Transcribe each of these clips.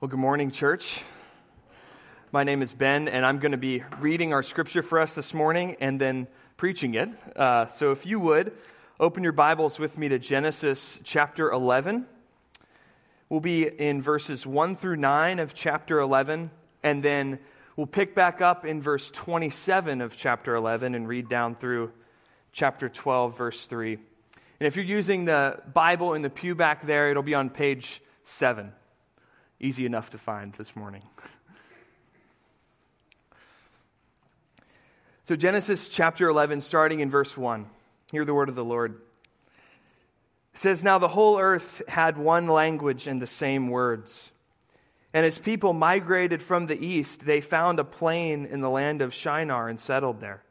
Well, good morning, church. My name is Ben, and I'm going to be reading our scripture for us this morning and then preaching it. Uh, so, if you would, open your Bibles with me to Genesis chapter 11. We'll be in verses 1 through 9 of chapter 11, and then we'll pick back up in verse 27 of chapter 11 and read down through chapter 12, verse 3. And if you're using the Bible in the pew back there, it'll be on page 7. Easy enough to find this morning. So, Genesis chapter 11, starting in verse 1. Hear the word of the Lord. It says, Now the whole earth had one language and the same words. And as people migrated from the east, they found a plain in the land of Shinar and settled there.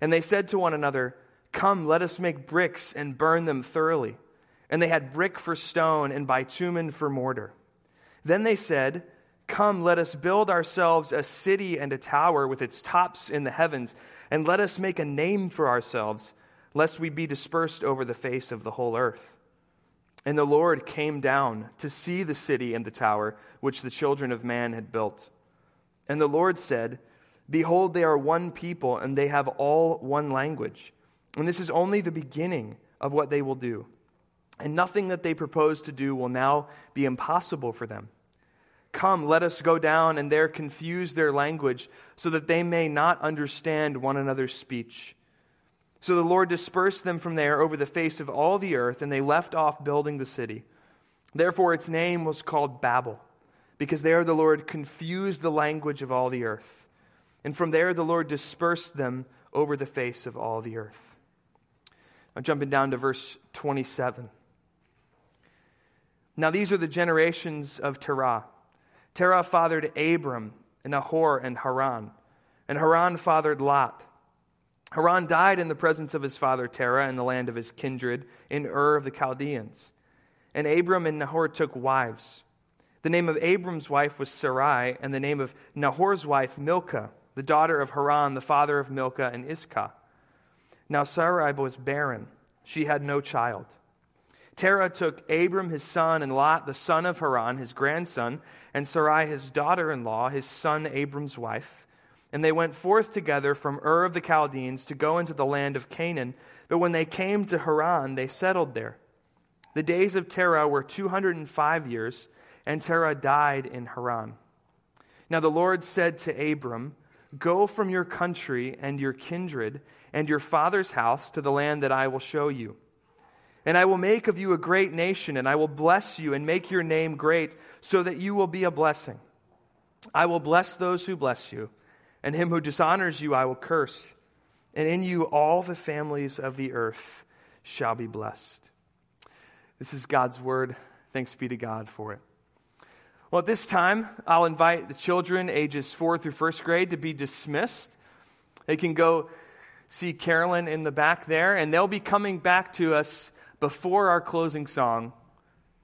And they said to one another, Come, let us make bricks and burn them thoroughly. And they had brick for stone and bitumen for mortar. Then they said, Come, let us build ourselves a city and a tower with its tops in the heavens, and let us make a name for ourselves, lest we be dispersed over the face of the whole earth. And the Lord came down to see the city and the tower which the children of man had built. And the Lord said, Behold, they are one people, and they have all one language. And this is only the beginning of what they will do and nothing that they propose to do will now be impossible for them. Come, let us go down and there confuse their language, so that they may not understand one another's speech. So the Lord dispersed them from there over the face of all the earth, and they left off building the city. Therefore, its name was called Babel, because there the Lord confused the language of all the earth. And from there the Lord dispersed them over the face of all the earth. I'm jumping down to verse 27. Now, these are the generations of Terah. Terah fathered Abram, and Nahor, and Haran. And Haran fathered Lot. Haran died in the presence of his father Terah in the land of his kindred, in Ur of the Chaldeans. And Abram and Nahor took wives. The name of Abram's wife was Sarai, and the name of Nahor's wife, Milcah, the daughter of Haran, the father of Milcah and Iscah. Now Sarai was barren, she had no child. Terah took Abram his son and Lot the son of Haran, his grandson, and Sarai his daughter in law, his son Abram's wife. And they went forth together from Ur of the Chaldeans to go into the land of Canaan. But when they came to Haran, they settled there. The days of Terah were 205 years, and Terah died in Haran. Now the Lord said to Abram, Go from your country and your kindred and your father's house to the land that I will show you. And I will make of you a great nation, and I will bless you and make your name great, so that you will be a blessing. I will bless those who bless you, and him who dishonors you I will curse. And in you all the families of the earth shall be blessed. This is God's word. Thanks be to God for it. Well, at this time, I'll invite the children ages four through first grade to be dismissed. They can go see Carolyn in the back there, and they'll be coming back to us before our closing song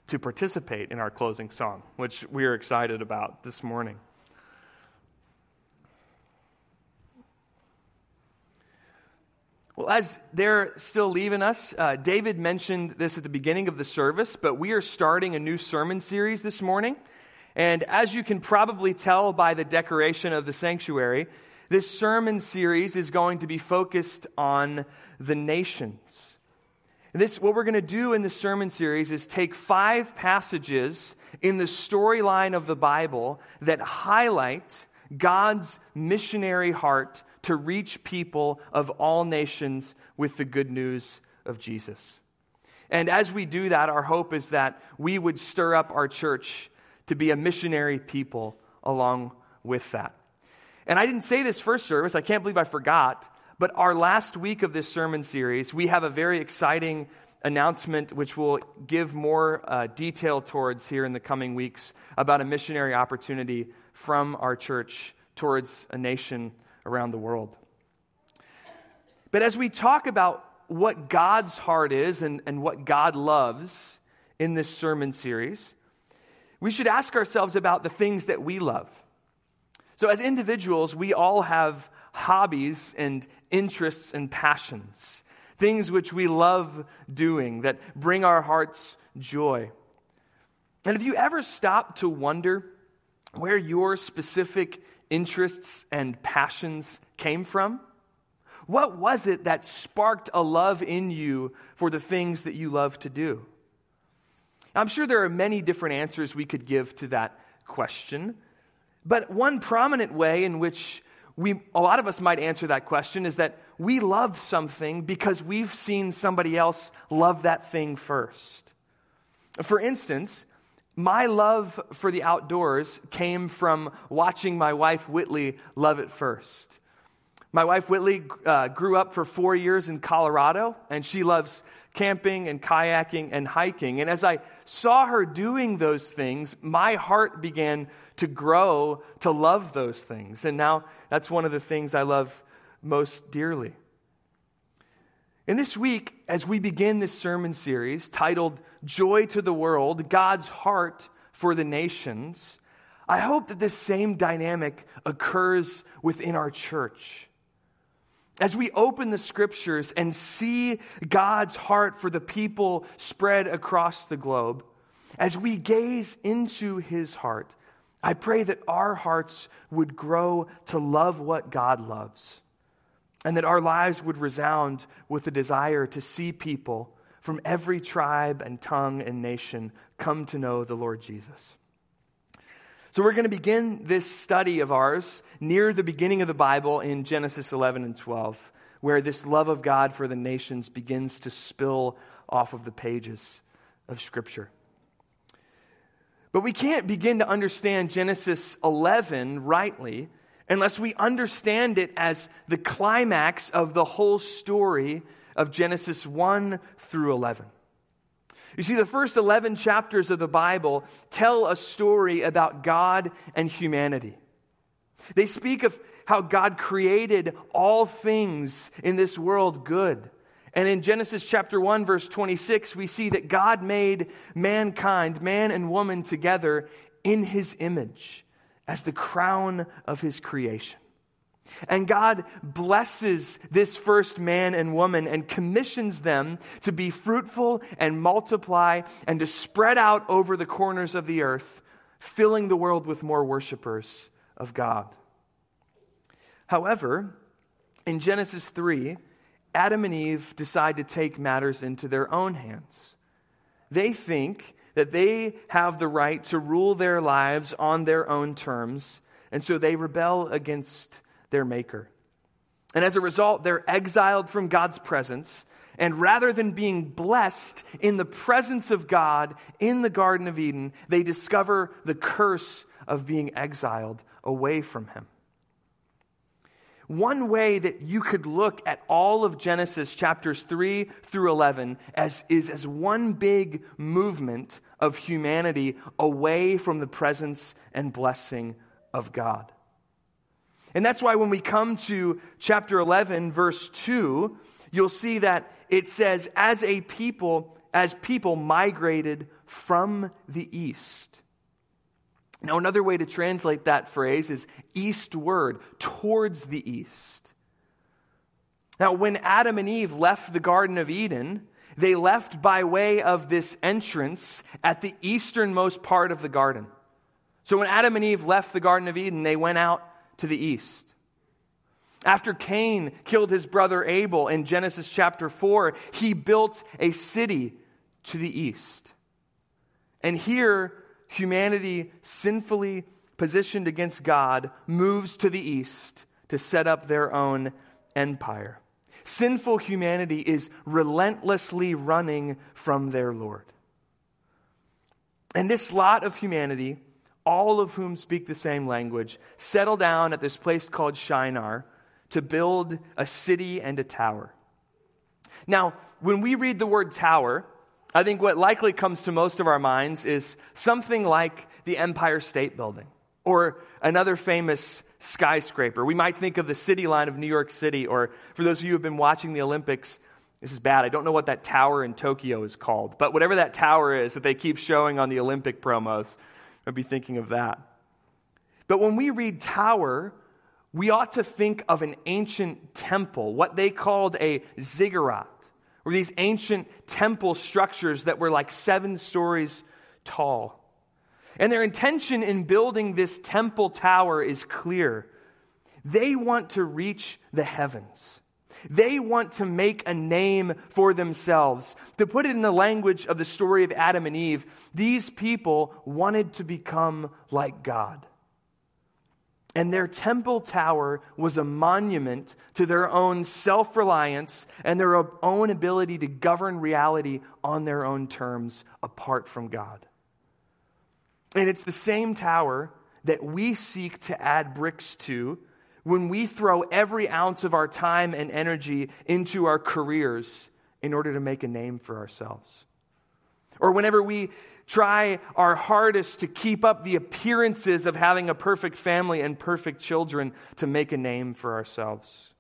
to participate in our closing song, which we are excited about this morning. Well, as they're still leaving us, uh, David mentioned this at the beginning of the service, but we are starting a new sermon series this morning. And as you can probably tell by the decoration of the sanctuary, this sermon series is going to be focused on the nations. This, what we're going to do in this sermon series is take five passages in the storyline of the Bible that highlight God's missionary heart to reach people of all nations with the good news of Jesus. And as we do that, our hope is that we would stir up our church to be a missionary people along with that. And I didn't say this first service, I can't believe I forgot. But our last week of this sermon series, we have a very exciting announcement which we'll give more uh, detail towards here in the coming weeks about a missionary opportunity from our church towards a nation around the world. But as we talk about what God's heart is and, and what God loves in this sermon series, we should ask ourselves about the things that we love. So, as individuals, we all have hobbies and interests and passions, things which we love doing that bring our hearts joy. And have you ever stopped to wonder where your specific interests and passions came from? What was it that sparked a love in you for the things that you love to do? I'm sure there are many different answers we could give to that question, but one prominent way in which we, a lot of us might answer that question is that we love something because we've seen somebody else love that thing first. For instance, my love for the outdoors came from watching my wife Whitley love it first. My wife Whitley uh, grew up for four years in Colorado, and she loves camping and kayaking and hiking. And as I saw her doing those things, my heart began to grow to love those things. And now that's one of the things I love most dearly. And this week, as we begin this sermon series titled Joy to the World God's Heart for the Nations, I hope that this same dynamic occurs within our church. As we open the scriptures and see God's heart for the people spread across the globe, as we gaze into his heart, I pray that our hearts would grow to love what God loves, and that our lives would resound with the desire to see people from every tribe and tongue and nation come to know the Lord Jesus. So, we're going to begin this study of ours near the beginning of the Bible in Genesis 11 and 12, where this love of God for the nations begins to spill off of the pages of Scripture. But we can't begin to understand Genesis 11 rightly unless we understand it as the climax of the whole story of Genesis 1 through 11. You see, the first 11 chapters of the Bible tell a story about God and humanity. They speak of how God created all things in this world good. And in Genesis chapter 1, verse 26, we see that God made mankind, man and woman, together in his image as the crown of his creation. And God blesses this first man and woman and commissions them to be fruitful and multiply and to spread out over the corners of the earth, filling the world with more worshipers of God. However, in Genesis 3, Adam and Eve decide to take matters into their own hands. They think that they have the right to rule their lives on their own terms, and so they rebel against their Maker. And as a result, they're exiled from God's presence. And rather than being blessed in the presence of God in the Garden of Eden, they discover the curse of being exiled away from Him. One way that you could look at all of Genesis chapters 3 through 11 as, is as one big movement of humanity away from the presence and blessing of God. And that's why when we come to chapter 11, verse 2, you'll see that it says, as a people, as people migrated from the east. Now, another way to translate that phrase is eastward, towards the east. Now, when Adam and Eve left the Garden of Eden, they left by way of this entrance at the easternmost part of the garden. So when Adam and Eve left the Garden of Eden, they went out to the east. After Cain killed his brother Abel in Genesis chapter 4, he built a city to the east. And here, humanity, sinfully positioned against God, moves to the east to set up their own empire. Sinful humanity is relentlessly running from their Lord. And this lot of humanity all of whom speak the same language, settle down at this place called Shinar to build a city and a tower. Now, when we read the word tower, I think what likely comes to most of our minds is something like the Empire State Building or another famous skyscraper. We might think of the city line of New York City, or for those of you who have been watching the Olympics, this is bad. I don't know what that tower in Tokyo is called, but whatever that tower is that they keep showing on the Olympic promos, I'd be thinking of that. But when we read tower, we ought to think of an ancient temple, what they called a ziggurat, or these ancient temple structures that were like seven stories tall. And their intention in building this temple tower is clear. They want to reach the heavens. They want to make a name for themselves. To put it in the language of the story of Adam and Eve, these people wanted to become like God. And their temple tower was a monument to their own self reliance and their own ability to govern reality on their own terms apart from God. And it's the same tower that we seek to add bricks to when we throw every ounce of our time and energy into our careers in order to make a name for ourselves. Or whenever we try our hardest to keep up the appearances of having a perfect family and perfect children to make a name for ourselves.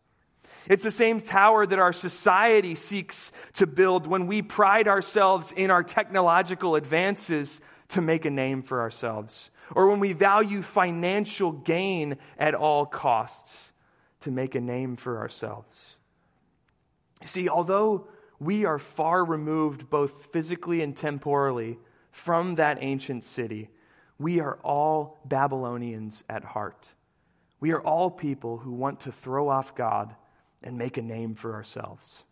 It's the same tower that our society seeks to build when we pride ourselves in our technological advances to make a name for ourselves or when we value financial gain at all costs to make a name for ourselves. You see, although we are far removed, both physically and temporally, from that ancient city, we are all Babylonians at heart. We are all people who want to throw off God and make a name for ourselves.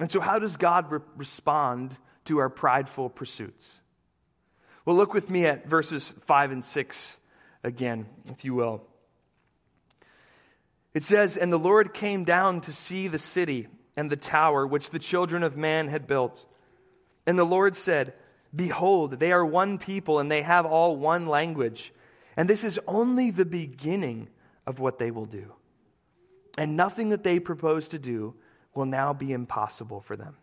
And so, how does God re- respond to our prideful pursuits? Well, look with me at verses 5 and 6 again, if you will. It says, And the Lord came down to see the city and the tower which the children of man had built. And the Lord said, Behold, they are one people, and they have all one language. And this is only the beginning of what they will do. And nothing that they propose to do will now be impossible for them.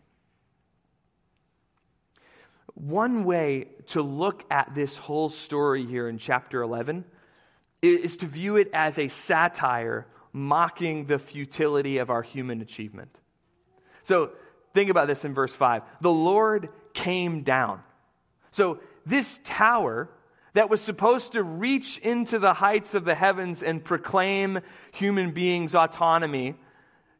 One way to look at this whole story here in chapter 11 is to view it as a satire mocking the futility of our human achievement. So think about this in verse 5. The Lord came down. So this tower that was supposed to reach into the heights of the heavens and proclaim human beings' autonomy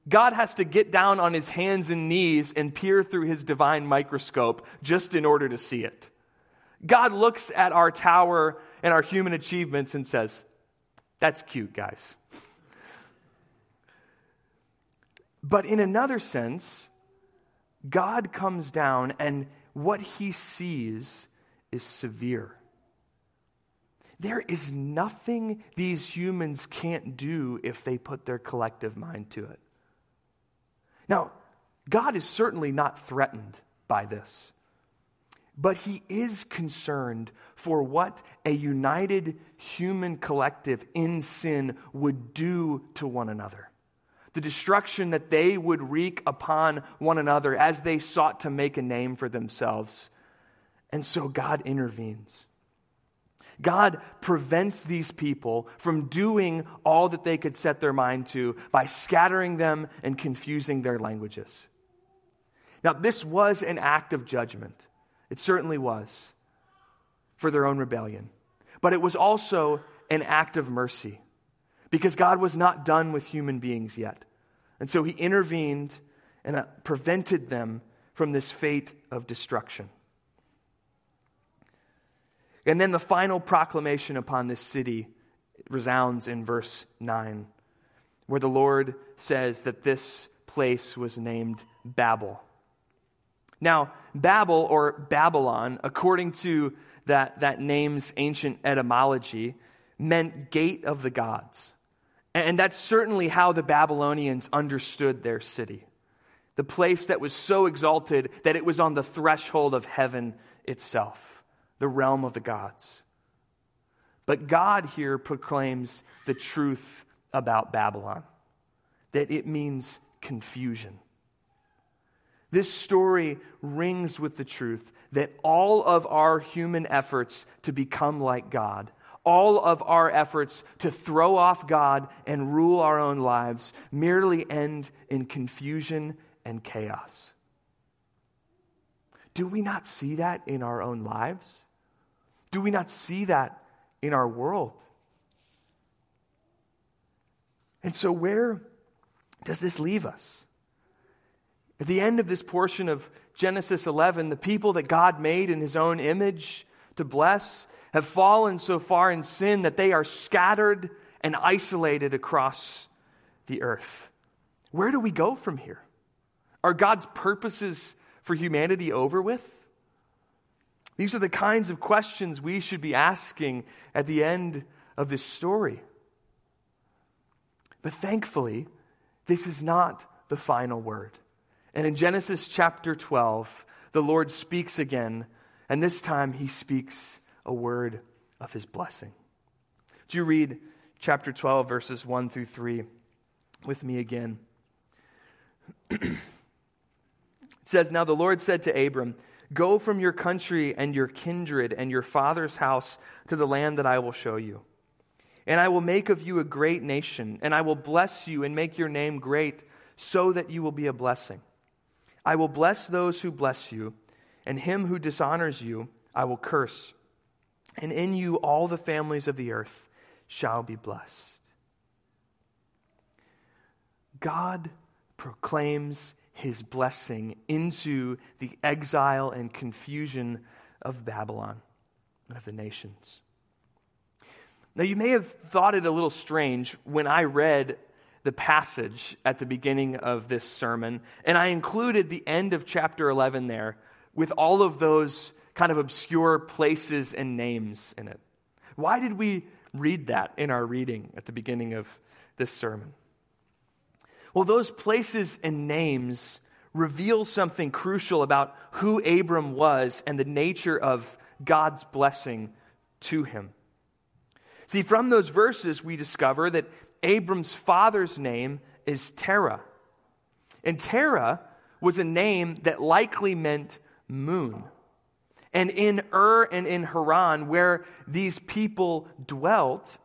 God has to get down on his hands and knees and peer through his divine microscope just in order to see it. God looks at our tower and our human achievements and says, That's cute, guys. But in another sense, God comes down and what he sees is severe. There is nothing these humans can't do if they put their collective mind to it. Now, God is certainly not threatened by this, but he is concerned for what a united human collective in sin would do to one another. The destruction that they would wreak upon one another as they sought to make a name for themselves. And so God intervenes. God prevents these people from doing all that they could set their mind to by scattering them and confusing their languages. Now, this was an act of judgment. It certainly was for their own rebellion. But it was also an act of mercy because God was not done with human beings yet. And so he intervened and uh, prevented them from this fate of destruction. And then the final proclamation upon this city resounds in verse 9, where the Lord says that this place was named Babel. Now, Babel or Babylon, according to that, that name's ancient etymology, meant gate of the gods. And that's certainly how the Babylonians understood their city. The place that was so exalted that it was on the threshold of heaven itself the realm of the gods. But God here proclaims the truth about Babylon that it means confusion. This story rings with the truth that all of our human efforts to become like God, all of our efforts to throw off God and rule our own lives, merely end in confusion and chaos. Do we not see that in our own lives? Do we not see that in our world? And so, where does this leave us? At the end of this portion of Genesis 11, the people that God made in his own image to bless have fallen so far in sin that they are scattered and isolated across the earth. Where do we go from here? Are God's purposes for humanity over with? These are the kinds of questions we should be asking at the end of this story. But thankfully, this is not the final word. And in Genesis chapter 12, the Lord speaks again, and this time he speaks a word of his blessing. Do you read chapter 12, verses 1 through 3 with me again? it says, Now the Lord said to Abram, Go from your country and your kindred and your father's house to the land that I will show you. And I will make of you a great nation, and I will bless you and make your name great, so that you will be a blessing. I will bless those who bless you, and him who dishonors you I will curse. And in you all the families of the earth shall be blessed. God proclaims his blessing into the exile and confusion of Babylon and of the nations. Now, you may have thought it a little strange when I read the passage at the beginning of this sermon, and I included the end of chapter 11 there with all of those kind of obscure places and names in it. Why did we read that in our reading at the beginning of this sermon? Well, those places and names reveal something crucial about who Abram was and the nature of God's blessing to him. See, from those verses, we discover that Abram's father's name is Terah. And Terah was a name that likely meant moon. And in Ur and in Haran, where these people dwelt,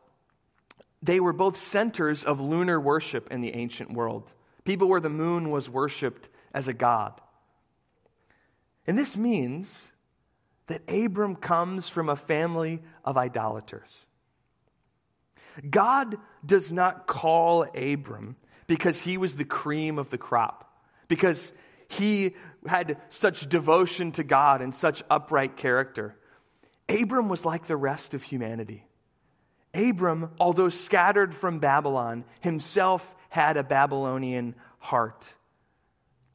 they were both centers of lunar worship in the ancient world. People where the moon was worshiped as a god. And this means that Abram comes from a family of idolaters. God does not call Abram because he was the cream of the crop, because he had such devotion to God and such upright character. Abram was like the rest of humanity. Abram, although scattered from Babylon, himself had a Babylonian heart.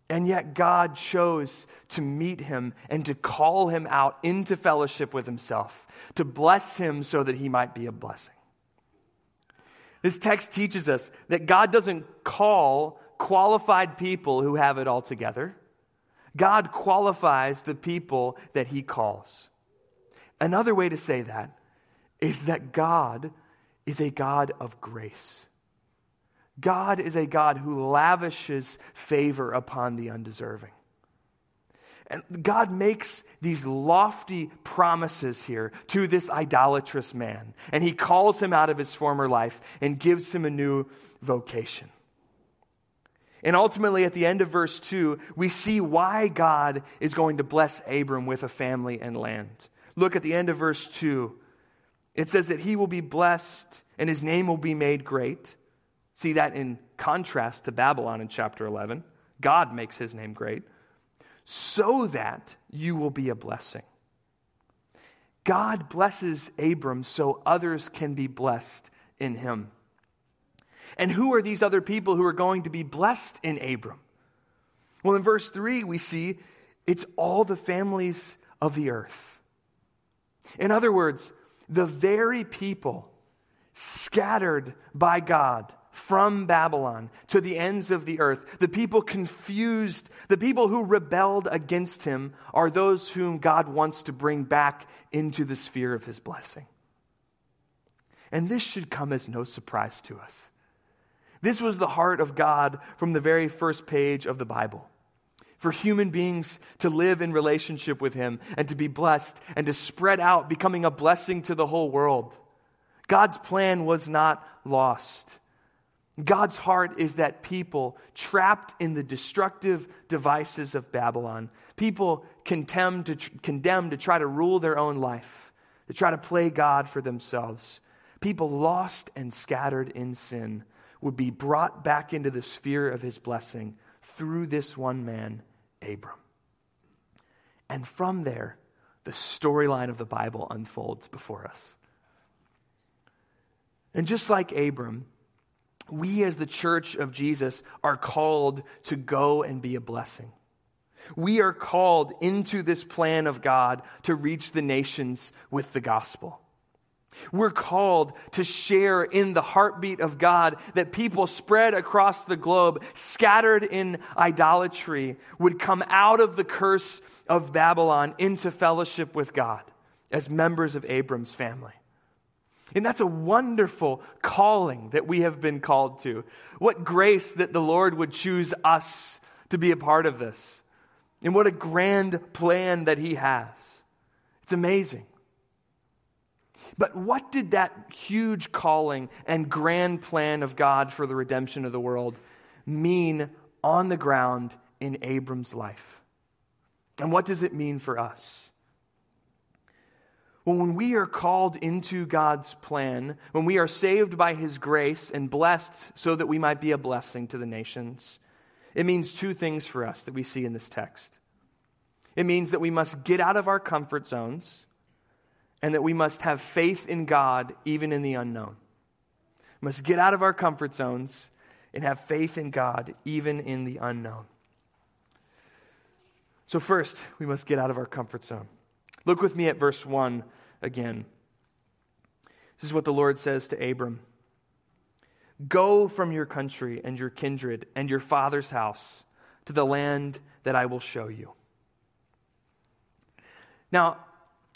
And yet God chose to meet him and to call him out into fellowship with himself, to bless him so that he might be a blessing. This text teaches us that God doesn't call qualified people who have it all together. God qualifies the people that he calls. Another way to say that is that God is a God of grace. God is a God who lavishes favor upon the undeserving. And God makes these lofty promises here to this idolatrous man. And he calls him out of his former life and gives him a new vocation. And ultimately, at the end of verse 2, we see why God is going to bless Abram with a family and land. Look at the end of verse 2. It says that he will be blessed and his name will be made great. See that in contrast to Babylon in chapter 11. God makes his name great so that you will be a blessing. God blesses Abram so others can be blessed in him. And who are these other people who are going to be blessed in Abram? Well, in verse 3, we see it's all the families of the earth. In other words, the very people scattered by God from Babylon to the ends of the earth. The people confused, the people who rebelled against him are those whom God wants to bring back into the sphere of his blessing. And this should come as no surprise to us. This was the heart of God from the very first page of the Bible. For human beings to live in relationship with Him and to be blessed and to spread out, becoming a blessing to the whole world. God's plan was not lost. God's heart is that people trapped in the destructive devices of Babylon, people condemned to, condemned to try to rule their own life, to try to play God for themselves, people lost and scattered in sin would be brought back into the sphere of his blessing through this one man, Abram. And from there, the storyline of the Bible unfolds before us. And just like Abram, we as the church of Jesus are called to go and be a blessing. We are called into this plan of God to reach the nations with the gospel. We're called to share in the heartbeat of God that people spread across the globe, scattered in idolatry, would come out of the curse of Babylon into fellowship with God as members of Abram's family. And that's a wonderful calling that we have been called to. What grace that the Lord would choose us to be a part of this. And what a grand plan that He has. It's amazing. But what did that huge calling and grand plan of God for the redemption of the world mean on the ground in Abram's life? And what does it mean for us? Well, when we are called into God's plan, when we are saved by His grace and blessed so that we might be a blessing to the nations, it means two things for us that we see in this text. It means that we must get out of our comfort zones and that we must have faith in God even in the unknown. We must get out of our comfort zones and have faith in God even in the unknown. So, first, we must get out of our comfort zone. Look with me at verse 1 again. This is what the Lord says to Abram Go from your country and your kindred and your father's house to the land that I will show you. Now,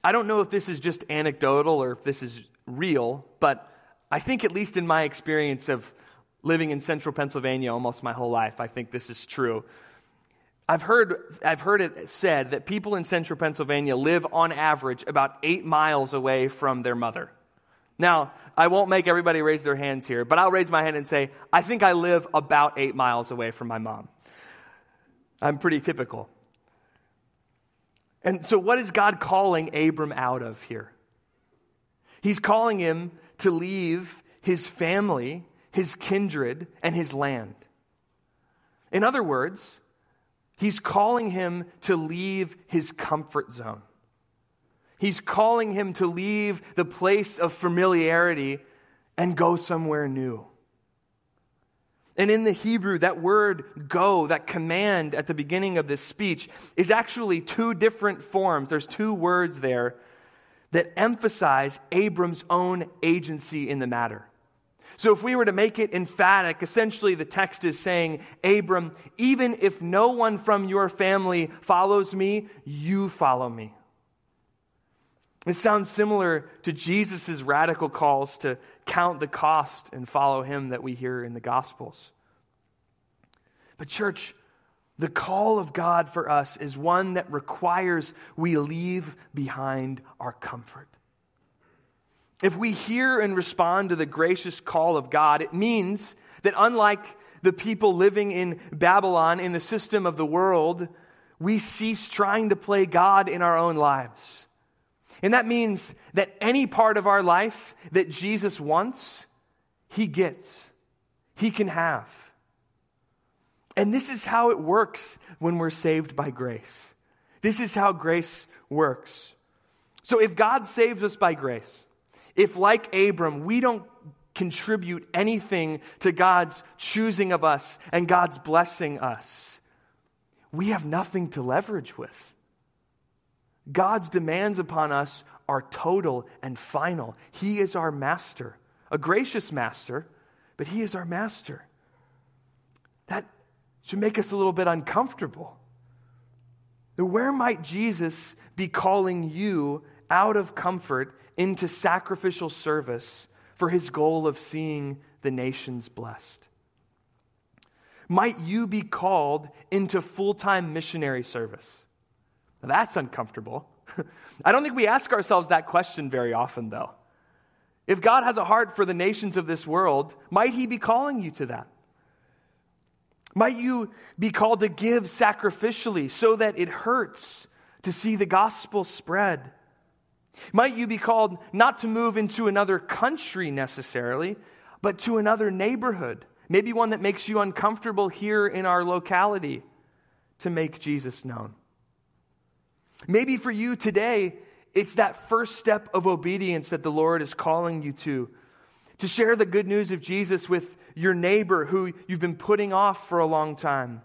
I don't know if this is just anecdotal or if this is real, but I think, at least in my experience of living in central Pennsylvania almost my whole life, I think this is true. I've heard, I've heard it said that people in central Pennsylvania live on average about eight miles away from their mother. Now, I won't make everybody raise their hands here, but I'll raise my hand and say, I think I live about eight miles away from my mom. I'm pretty typical. And so, what is God calling Abram out of here? He's calling him to leave his family, his kindred, and his land. In other words, He's calling him to leave his comfort zone. He's calling him to leave the place of familiarity and go somewhere new. And in the Hebrew, that word go, that command at the beginning of this speech, is actually two different forms. There's two words there that emphasize Abram's own agency in the matter. So, if we were to make it emphatic, essentially the text is saying, Abram, even if no one from your family follows me, you follow me. It sounds similar to Jesus' radical calls to count the cost and follow him that we hear in the Gospels. But, church, the call of God for us is one that requires we leave behind our comfort. If we hear and respond to the gracious call of God, it means that unlike the people living in Babylon, in the system of the world, we cease trying to play God in our own lives. And that means that any part of our life that Jesus wants, He gets, He can have. And this is how it works when we're saved by grace. This is how grace works. So if God saves us by grace, if, like Abram, we don't contribute anything to God's choosing of us and God's blessing us, we have nothing to leverage with. God's demands upon us are total and final. He is our master, a gracious master, but He is our master. That should make us a little bit uncomfortable. Where might Jesus be calling you out of comfort into sacrificial service for his goal of seeing the nations blessed? Might you be called into full time missionary service? That's uncomfortable. I don't think we ask ourselves that question very often, though. If God has a heart for the nations of this world, might he be calling you to that? Might you be called to give sacrificially so that it hurts to see the gospel spread? Might you be called not to move into another country necessarily, but to another neighborhood, maybe one that makes you uncomfortable here in our locality, to make Jesus known? Maybe for you today, it's that first step of obedience that the Lord is calling you to. To share the good news of Jesus with your neighbor who you've been putting off for a long time.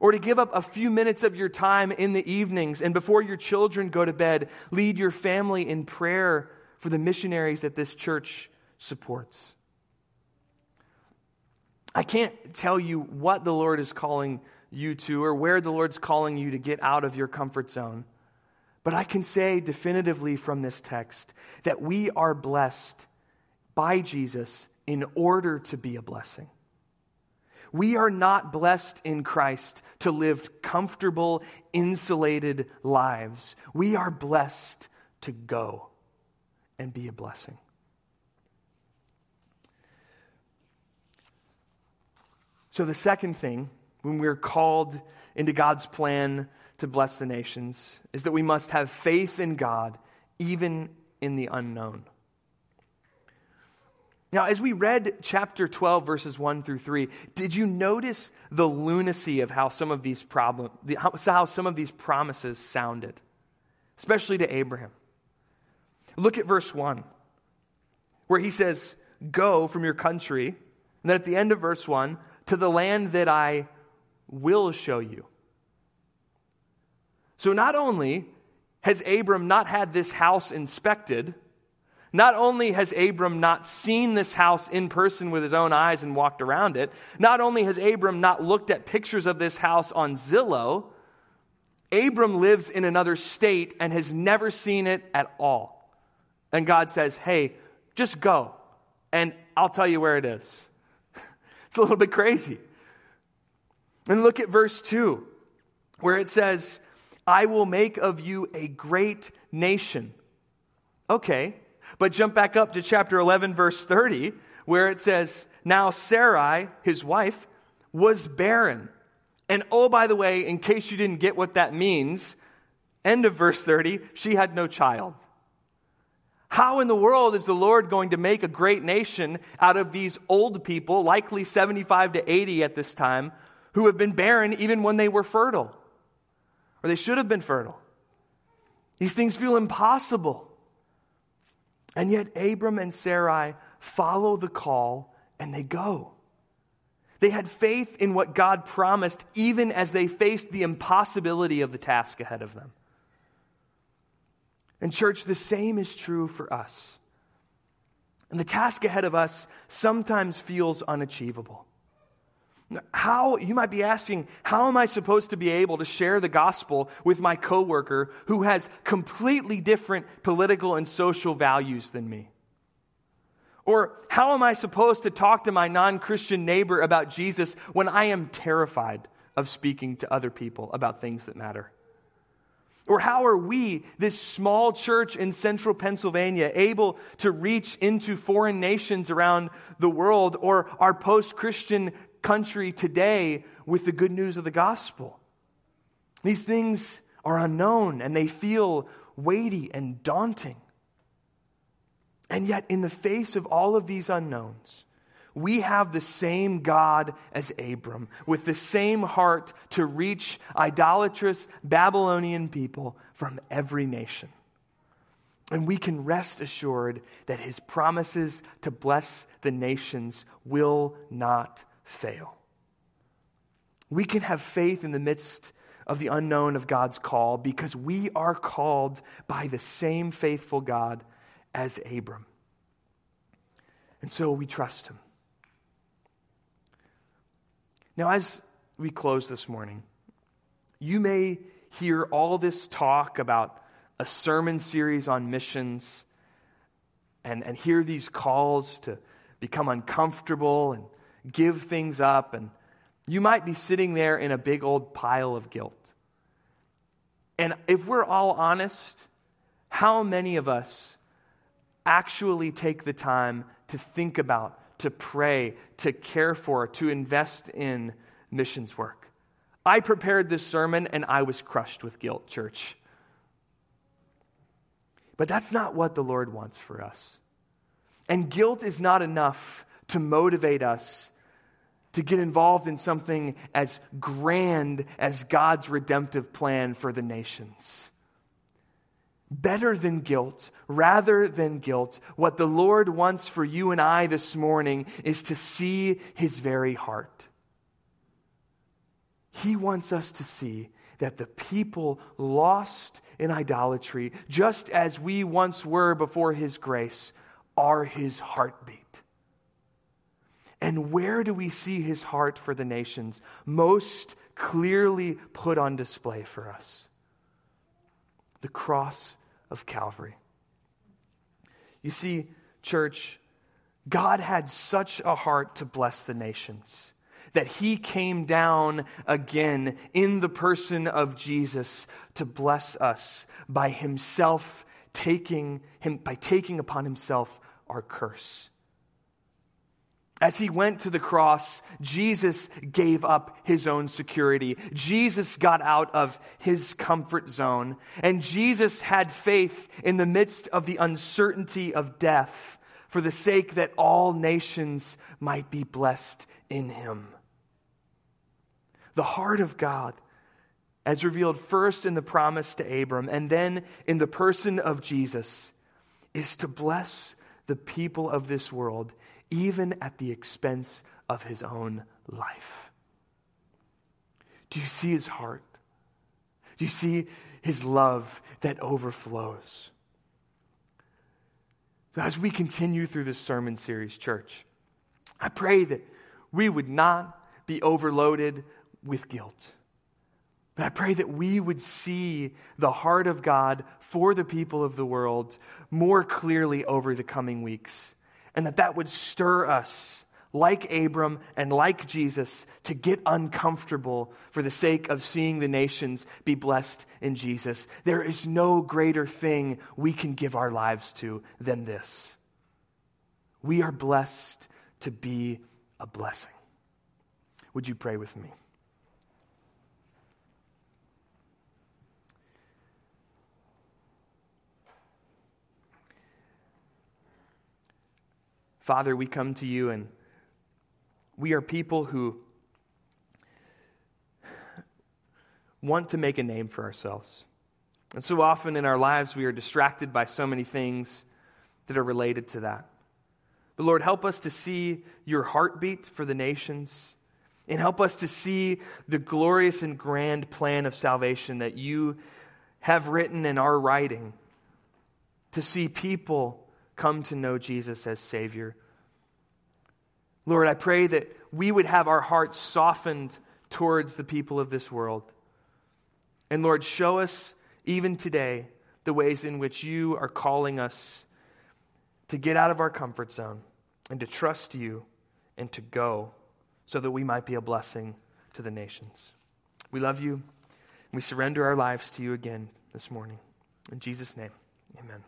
Or to give up a few minutes of your time in the evenings and before your children go to bed, lead your family in prayer for the missionaries that this church supports. I can't tell you what the Lord is calling you to or where the Lord's calling you to get out of your comfort zone. But I can say definitively from this text that we are blessed by Jesus in order to be a blessing. We are not blessed in Christ to live comfortable, insulated lives. We are blessed to go and be a blessing. So, the second thing, when we're called into God's plan to bless the nations, is that we must have faith in God, even in the unknown. Now, as we read chapter 12, verses 1 through 3, did you notice the lunacy of how some of these, problem, how some of these promises sounded, especially to Abraham? Look at verse 1, where he says, Go from your country. And then at the end of verse 1, to the land that I will show you. So not only has Abram not had this house inspected, not only has Abram not seen this house in person with his own eyes and walked around it, not only has Abram not looked at pictures of this house on Zillow, Abram lives in another state and has never seen it at all. And God says, hey, just go, and I'll tell you where it is. It's a little bit crazy. And look at verse 2, where it says, I will make of you a great nation. Okay, but jump back up to chapter 11, verse 30, where it says, Now Sarai, his wife, was barren. And oh, by the way, in case you didn't get what that means, end of verse 30, she had no child. How in the world is the Lord going to make a great nation out of these old people, likely 75 to 80 at this time, who have been barren even when they were fertile? Or they should have been fertile. These things feel impossible. And yet, Abram and Sarai follow the call and they go. They had faith in what God promised, even as they faced the impossibility of the task ahead of them. And, church, the same is true for us. And the task ahead of us sometimes feels unachievable. How, you might be asking, how am I supposed to be able to share the gospel with my coworker who has completely different political and social values than me? Or how am I supposed to talk to my non Christian neighbor about Jesus when I am terrified of speaking to other people about things that matter? Or how are we, this small church in central Pennsylvania, able to reach into foreign nations around the world or our post Christian country today with the good news of the gospel? These things are unknown and they feel weighty and daunting. And yet, in the face of all of these unknowns, we have the same God as Abram, with the same heart to reach idolatrous Babylonian people from every nation. And we can rest assured that his promises to bless the nations will not fail. We can have faith in the midst of the unknown of God's call because we are called by the same faithful God as Abram. And so we trust him. Now, as we close this morning, you may hear all this talk about a sermon series on missions and, and hear these calls to become uncomfortable and give things up. And you might be sitting there in a big old pile of guilt. And if we're all honest, how many of us actually take the time to think about to pray, to care for, to invest in missions work. I prepared this sermon and I was crushed with guilt, church. But that's not what the Lord wants for us. And guilt is not enough to motivate us to get involved in something as grand as God's redemptive plan for the nations. better than guilt, rather than guilt, what the Lord wants for you and I this morning is to see his very heart. He wants us to see that the people lost in idolatry, just as we once were before his grace, are his heartbeat. And where do we see his heart for the nations most clearly put on display for us? The cross of Calvary. You see, church, God had such a heart to bless the nations that he came down again in the person of Jesus to bless us by himself taking him by taking upon himself our curse. As he went to the cross, Jesus gave up his own security. Jesus got out of his comfort zone. And Jesus had faith in the midst of the uncertainty of death for the sake that all nations might be blessed in him. The heart of God, as revealed first in the promise to Abram and then in the person of Jesus, is to bless the people of this world even at the expense of his own life. Do you see his heart? Do you see his love that overflows? So as we continue through this sermon series, church, I pray that we would not be overloaded with guilt. But I pray that we would see the heart of God for the people of the world more clearly over the coming weeks and that that would stir us, like Abram and like Jesus, to get uncomfortable for the sake of seeing the nations be blessed in Jesus. There is no greater thing we can give our lives to than this. We are blessed to be a blessing. Would you pray with me? Father, we come to you and we are people who want to make a name for ourselves. And so often in our lives, we are distracted by so many things that are related to that. But Lord, help us to see your heartbeat for the nations and help us to see the glorious and grand plan of salvation that you have written and are writing to see people come to know Jesus as Savior. Lord, I pray that we would have our hearts softened towards the people of this world. And Lord, show us even today the ways in which you are calling us to get out of our comfort zone and to trust you and to go so that we might be a blessing to the nations. We love you. And we surrender our lives to you again this morning. In Jesus' name, amen.